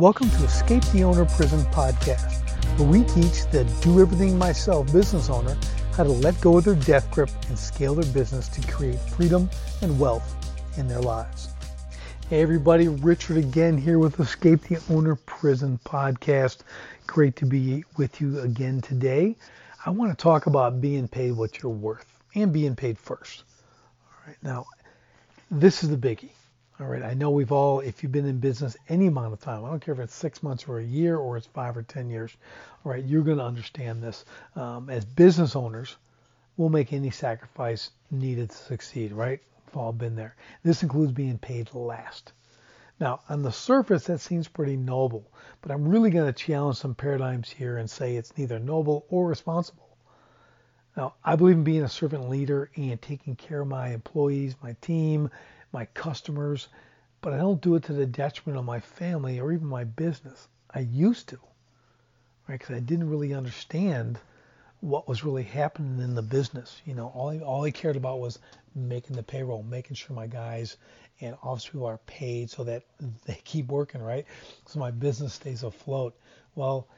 Welcome to Escape the Owner Prison podcast, where we teach the do everything myself business owner how to let go of their death grip and scale their business to create freedom and wealth in their lives. Hey everybody, Richard again here with Escape the Owner Prison podcast. Great to be with you again today. I want to talk about being paid what you're worth and being paid first. All right, now this is the biggie. All right, I know we've all, if you've been in business any amount of time, I don't care if it's six months or a year or it's five or 10 years, all right, you're going to understand this. Um, as business owners, we'll make any sacrifice needed to succeed, right? We've all been there. This includes being paid last. Now, on the surface, that seems pretty noble, but I'm really going to challenge some paradigms here and say it's neither noble or responsible. Now, I believe in being a servant leader and taking care of my employees, my team, my customers, but I don't do it to the detriment of my family or even my business. I used to, right? Because I didn't really understand what was really happening in the business. You know, all I, all I cared about was making the payroll, making sure my guys and office people are paid so that they keep working, right? So my business stays afloat. Well,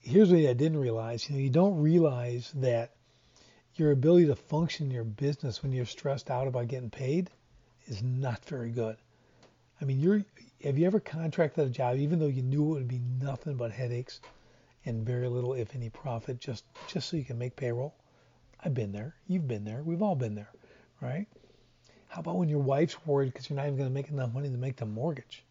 here's what I didn't realize. You know, you don't realize that your ability to function in your business when you're stressed out about getting paid is not very good. I mean, you're have you ever contracted a job even though you knew it would be nothing but headaches and very little, if any, profit just just so you can make payroll? I've been there. You've been there. We've all been there, right? How about when your wife's worried because you're not even going to make enough money to make the mortgage?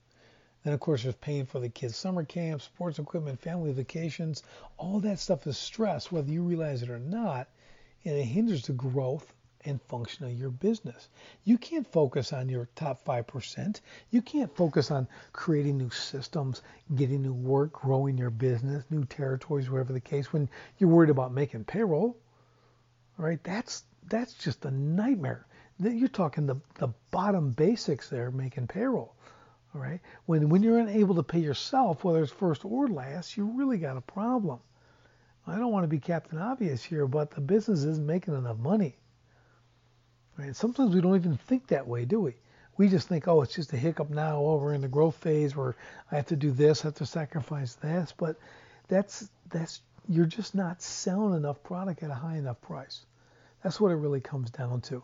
Then, of course, there's paying for the kids' summer camps, sports equipment, family vacations. All that stuff is stress, whether you realize it or not, and it hinders the growth and function of your business. You can't focus on your top 5%. You can't focus on creating new systems, getting new work, growing your business, new territories, whatever the case, when you're worried about making payroll. All right, that's that's just a nightmare. You're talking the, the bottom basics there, making payroll. All right, when when you're unable to pay yourself, whether it's first or last, you really got a problem. I don't want to be Captain Obvious here, but the business isn't making enough money. Right? Sometimes we don't even think that way, do we? We just think, oh, it's just a hiccup now Oh, we're in the growth phase where I have to do this, I have to sacrifice this. But that's that's you're just not selling enough product at a high enough price. That's what it really comes down to.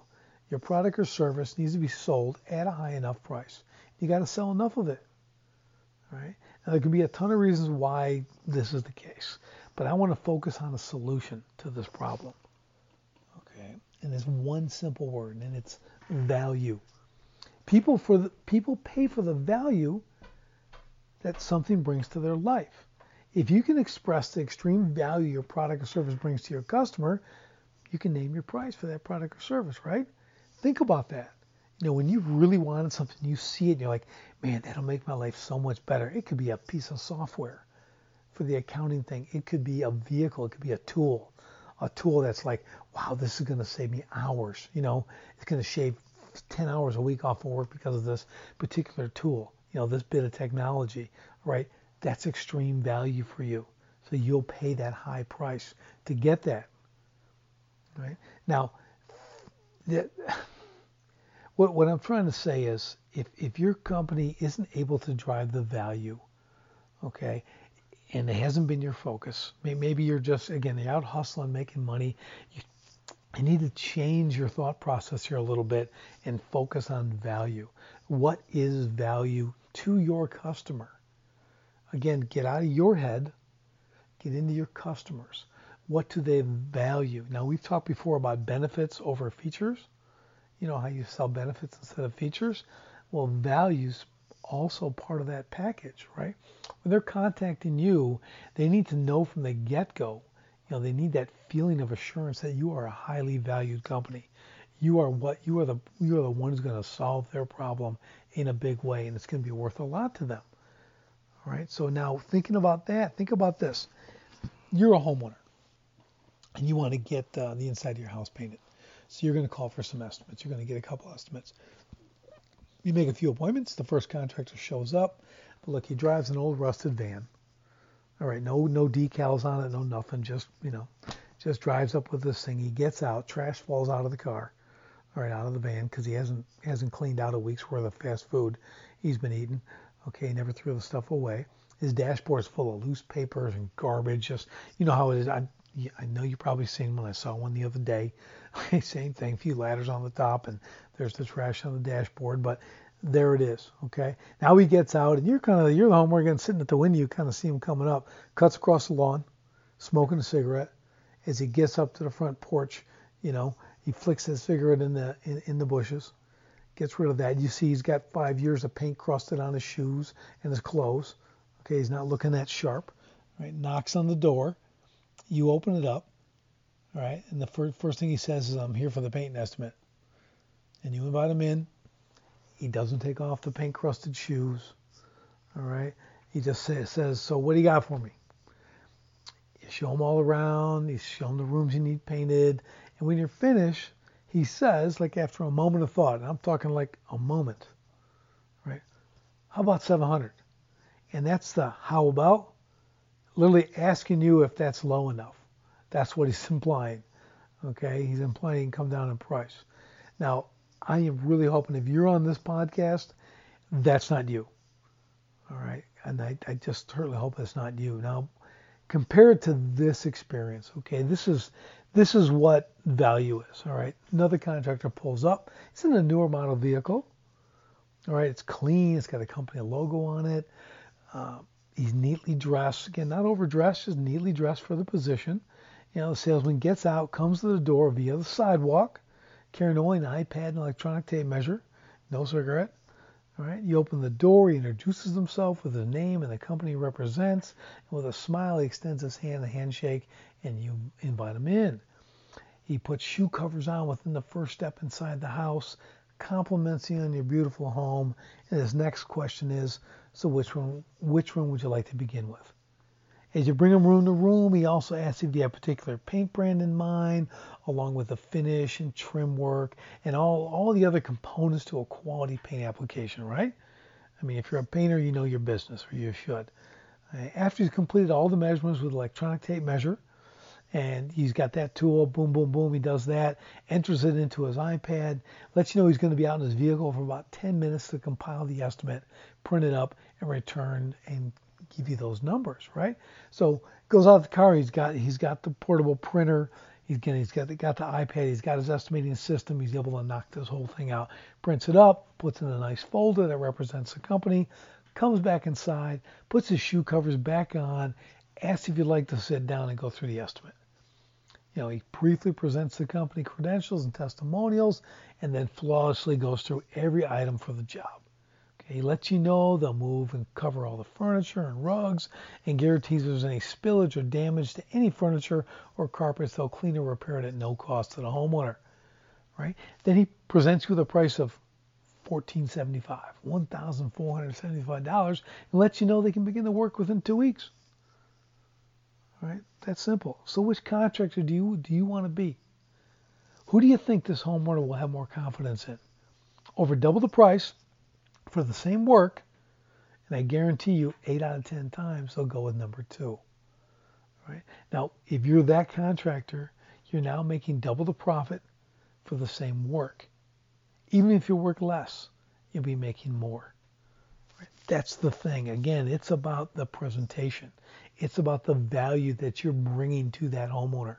Your product or service needs to be sold at a high enough price. You got to sell enough of it. Right? Now there can be a ton of reasons why this is the case, but I want to focus on a solution to this problem and it's one simple word, and it's value. People for the, people pay for the value that something brings to their life. If you can express the extreme value your product or service brings to your customer, you can name your price for that product or service, right? Think about that. You know, when you really wanted something, you see it, and you're like, man, that'll make my life so much better. It could be a piece of software for the accounting thing. It could be a vehicle. It could be a tool a tool that's like, wow, this is going to save me hours. You know, it's going to shave 10 hours a week off of work because of this particular tool. You know, this bit of technology, right? That's extreme value for you. So you'll pay that high price to get that. Right? Now, the, what, what I'm trying to say is if, if your company isn't able to drive the value, okay, and it hasn't been your focus. Maybe you're just again out hustling, making money. You, you need to change your thought process here a little bit and focus on value. What is value to your customer? Again, get out of your head, get into your customers. What do they value? Now we've talked before about benefits over features. You know how you sell benefits instead of features. Well, values also part of that package, right? When they're contacting you, they need to know from the get-go, you know, they need that feeling of assurance that you are a highly valued company. You are what you are the you are the one who's going to solve their problem in a big way, and it's going to be worth a lot to them. All right. So now thinking about that, think about this: you're a homeowner, and you want to get uh, the inside of your house painted. So you're going to call for some estimates. You're going to get a couple estimates. You make a few appointments. The first contractor shows up. Look, he drives an old rusted van. All right, no no decals on it, no nothing. Just you know, just drives up with this thing. He gets out. Trash falls out of the car. All right, out of the van because he hasn't hasn't cleaned out a week's worth of fast food he's been eating. Okay, never threw the stuff away. His dashboard's full of loose papers and garbage. Just you know how it is. I I know you probably seen one. I saw one the other day. Same thing. A few ladders on the top, and there's the trash on the dashboard. But there it is. Okay. Now he gets out, and you're kind of you're the homework and sitting at the window. You kind of see him coming up. Cuts across the lawn, smoking a cigarette. As he gets up to the front porch, you know, he flicks his cigarette in the in, in the bushes gets rid of that. You see he's got five years of paint crusted on his shoes and his clothes. Okay, he's not looking that sharp. Right, knocks on the door. You open it up. All right, and the first, first thing he says is, "I'm here for the painting estimate." And you invite him in. He doesn't take off the paint crusted shoes. All right, he just say, says, "So what do you got for me?" You show him all around. You show him the rooms you need painted, and when you're finished, he says, like after a moment of thought, and I'm talking like a moment, right? How about 700? And that's the how about, literally asking you if that's low enough. That's what he's implying. Okay, he's implying come down in price. Now, I am really hoping if you're on this podcast, that's not you. All right, and I, I just certainly hope that's not you. Now, compared to this experience, okay, this is this is what value is. All right. Another contractor pulls up. It's in a newer model vehicle. All right. It's clean. It's got a company logo on it. Uh, he's neatly dressed. Again, not overdressed, just neatly dressed for the position. You know, the salesman gets out, comes to the door via the sidewalk, carrying only an iPad and electronic tape measure, no cigarette. All right. You open the door. He introduces himself with his name and the company he represents. And with a smile, he extends his hand, a handshake, and you invite him in. He puts shoe covers on within the first step inside the house, compliments you on your beautiful home, and his next question is, so which one, which room would you like to begin with? As you bring him room to room, he also asks if you have a particular paint brand in mind, along with the finish and trim work and all, all the other components to a quality paint application, right? I mean, if you're a painter, you know your business, or you should. Uh, after he's completed all the measurements with electronic tape measure, and he's got that tool. Boom, boom, boom. He does that, enters it into his iPad, lets you know he's going to be out in his vehicle for about 10 minutes to compile the estimate, print it up, and return and give you those numbers, right? So goes out of the car. He's got he's got the portable printer. He's got he's got got the iPad. He's got his estimating system. He's able to knock this whole thing out, prints it up, puts in a nice folder that represents the company, comes back inside, puts his shoe covers back on, asks if you'd like to sit down and go through the estimate. You know, he briefly presents the company credentials and testimonials and then flawlessly goes through every item for the job. He lets you know they'll move and cover all the furniture and rugs and guarantees if there's any spillage or damage to any furniture or carpets, they'll clean or repair it at no cost to the homeowner. Right? Then he presents you with a price of 1475, $1,475, and lets you know they can begin the work within two weeks. Right? That's simple. So which contractor do you do you want to be? Who do you think this homeowner will have more confidence in? Over double the price for the same work, and I guarantee you eight out of ten times they'll go with number two. Right? Now, if you're that contractor, you're now making double the profit for the same work. Even if you work less, you'll be making more. Right? That's the thing. Again, it's about the presentation. It's about the value that you're bringing to that homeowner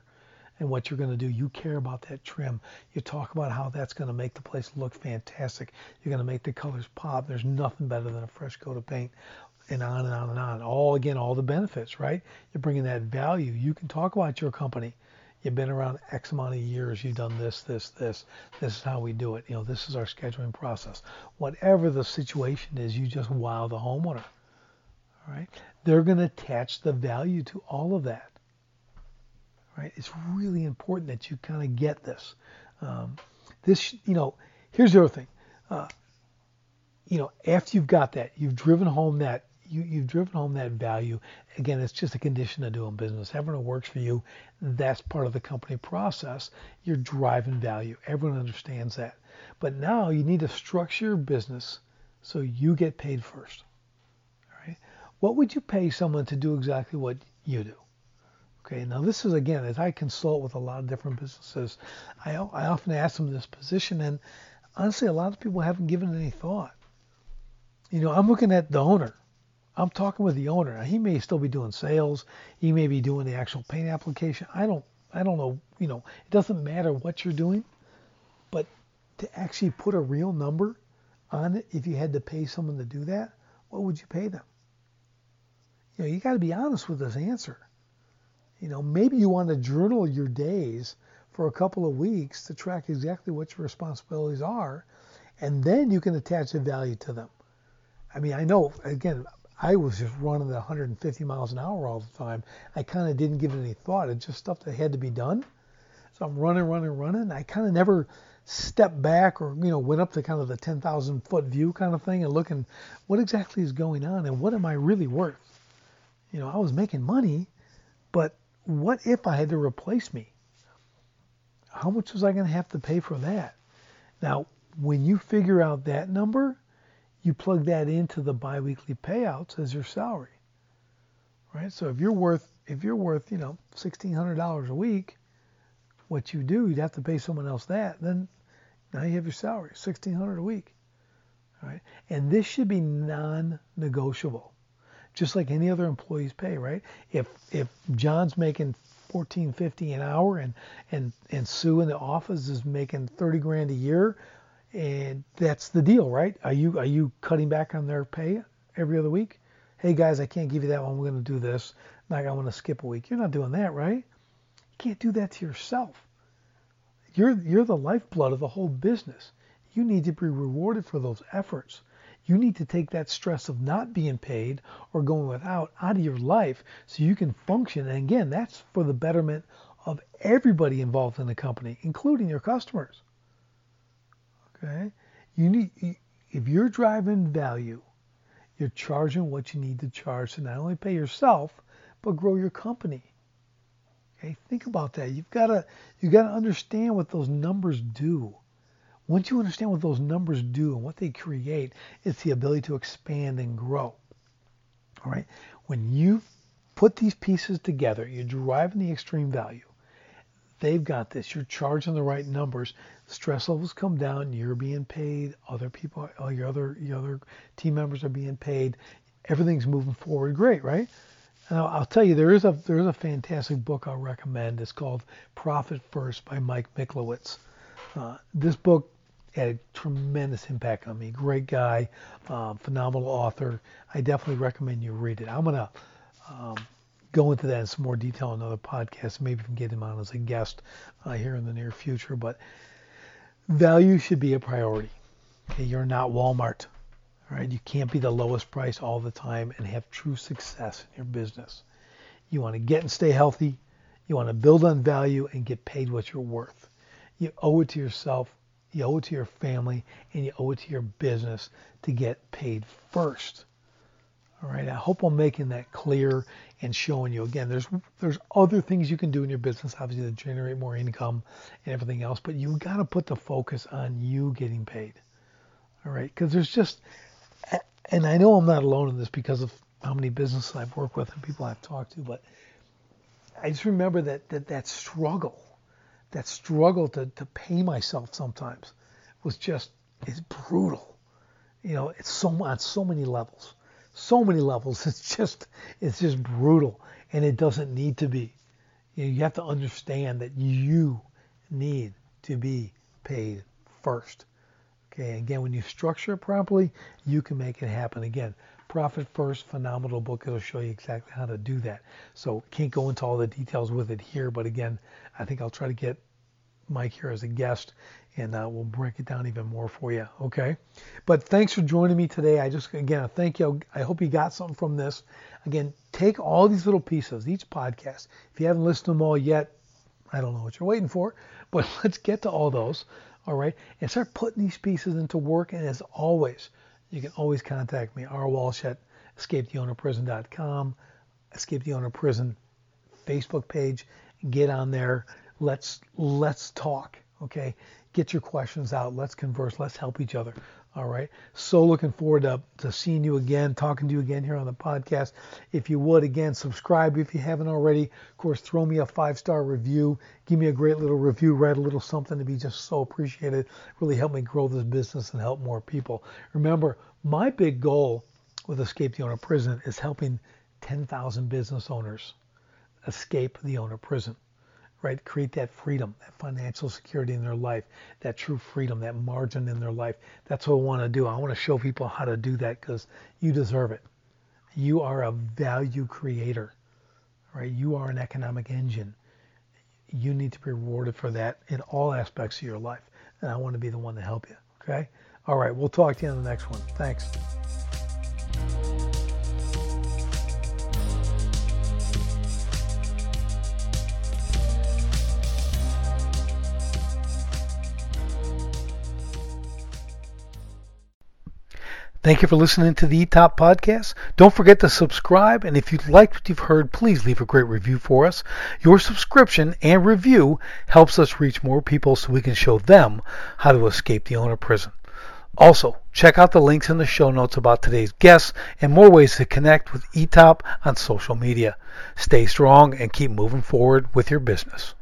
and what you're going to do. You care about that trim. You talk about how that's going to make the place look fantastic. You're going to make the colors pop. There's nothing better than a fresh coat of paint and on and on and on. All again, all the benefits, right? You're bringing that value. You can talk about your company. You've been around X amount of years. You've done this, this, this. This is how we do it. You know, this is our scheduling process. Whatever the situation is, you just wow the homeowner. All right they're going to attach the value to all of that. Right? It's really important that you kind of get this. Um, this, you know, here's the other thing. Uh, you know, after you've got that, you've driven home that you, you've driven home that value. Again, it's just a condition of doing business. Everyone works for you, that's part of the company process. You're driving value. Everyone understands that. But now you need to structure your business so you get paid first. All right. What would you pay someone to do exactly what you do? Okay, now this is again, as I consult with a lot of different businesses, I, I often ask them this position, and honestly, a lot of people haven't given it any thought. You know, I'm looking at the owner, I'm talking with the owner. He may still be doing sales. He may be doing the actual paint application. I don't I don't know, you know, it doesn't matter what you're doing, but to actually put a real number on it, if you had to pay someone to do that, what would you pay them? You know, you got to be honest with this answer. You know, maybe you want to journal your days for a couple of weeks to track exactly what your responsibilities are, and then you can attach a value to them. I mean, I know, again, I was just running at 150 miles an hour all the time. I kind of didn't give it any thought. It's just stuff that had to be done. So I'm running, running, running. I kind of never stepped back or you know went up to kind of the 10,000 foot view kind of thing and looking what exactly is going on and what am I really worth. You know, I was making money, but what if I had to replace me? How much was I going to have to pay for that? Now, when you figure out that number, you plug that into the biweekly payouts as your salary. Right? So if you're worth if you're worth, you know, sixteen hundred dollars a week, what you do, you'd have to pay someone else that, then now you have your salary, sixteen hundred a week. Right? And this should be non negotiable. Just like any other employee's pay, right? If if John's making fourteen fifty an hour and and and Sue in the office is making thirty grand a year, and that's the deal, right? Are you are you cutting back on their pay every other week? Hey guys, I can't give you that one. We're going to do this. Like I want to skip a week. You're not doing that, right? You can't do that to yourself. You're you're the lifeblood of the whole business. You need to be rewarded for those efforts. You need to take that stress of not being paid or going without out of your life so you can function. And again, that's for the betterment of everybody involved in the company, including your customers. Okay? You need if you're driving value, you're charging what you need to charge to not only pay yourself, but grow your company. Okay, think about that. You've got to you got to understand what those numbers do. Once you understand what those numbers do and what they create, it's the ability to expand and grow. All right. When you put these pieces together, you're driving the extreme value. They've got this. You're charging the right numbers. Stress levels come down. You're being paid. Other people, all your other your other team members are being paid. Everything's moving forward. Great, right? Now I'll tell you there is a there is a fantastic book I'll recommend. It's called Profit First by Mike Michalowicz. Uh, this book had a tremendous impact on me. Great guy, um, phenomenal author. I definitely recommend you read it. I'm gonna um, go into that in some more detail in another podcast. Maybe we can get him on as a guest uh, here in the near future. But value should be a priority. Okay, you're not Walmart. Right? You can't be the lowest price all the time and have true success in your business. You want to get and stay healthy. You want to build on value and get paid what you're worth. You owe it to yourself, you owe it to your family, and you owe it to your business to get paid first. All right. I hope I'm making that clear and showing you again. There's there's other things you can do in your business, obviously, to generate more income and everything else, but you've got to put the focus on you getting paid. All right. Because there's just, and I know I'm not alone in this because of how many businesses I've worked with and people I've talked to, but I just remember that that that struggle, that struggle to to pay myself sometimes, was just it's brutal. You know, it's so on so many levels so many levels. It's just it's just brutal, and it doesn't need to be. You, know, you have to understand that you need to be paid first. Okay, again, when you structure it properly, you can make it happen. Again, Profit First, phenomenal book. It'll show you exactly how to do that. So can't go into all the details with it here, but again, I think I'll try to get Mike here as a guest and uh, we'll break it down even more for you. Okay. But thanks for joining me today. I just, again, thank you. I hope you got something from this. Again, take all these little pieces, each podcast. If you haven't listened to them all yet, I don't know what you're waiting for, but let's get to all those. All right. And start putting these pieces into work. And as always, you can always contact me, R. Walsh at escapetheownerprison.com, Escape the Owner Prison Facebook page. Get on there. Let's let's talk. Okay get your questions out. Let's converse. Let's help each other. All right. So looking forward to, to seeing you again, talking to you again here on the podcast. If you would, again, subscribe if you haven't already. Of course, throw me a five star review. Give me a great little review. Write a little something to be just so appreciated. Really help me grow this business and help more people. Remember, my big goal with Escape the Owner Prison is helping 10,000 business owners escape the owner prison, right? Create that freedom, that financial security in their life, that true freedom, that margin in their life. That's what I want to do. I want to show people how to do that because you deserve it. You are a value creator, right? You are an economic engine. You need to be rewarded for that in all aspects of your life. And I want to be the one to help you. Okay? All right. We'll talk to you in the next one. Thanks. Thank you for listening to the eTop podcast. Don't forget to subscribe, and if you liked what you've heard, please leave a great review for us. Your subscription and review helps us reach more people so we can show them how to escape the owner prison. Also, check out the links in the show notes about today's guests and more ways to connect with eTop on social media. Stay strong and keep moving forward with your business.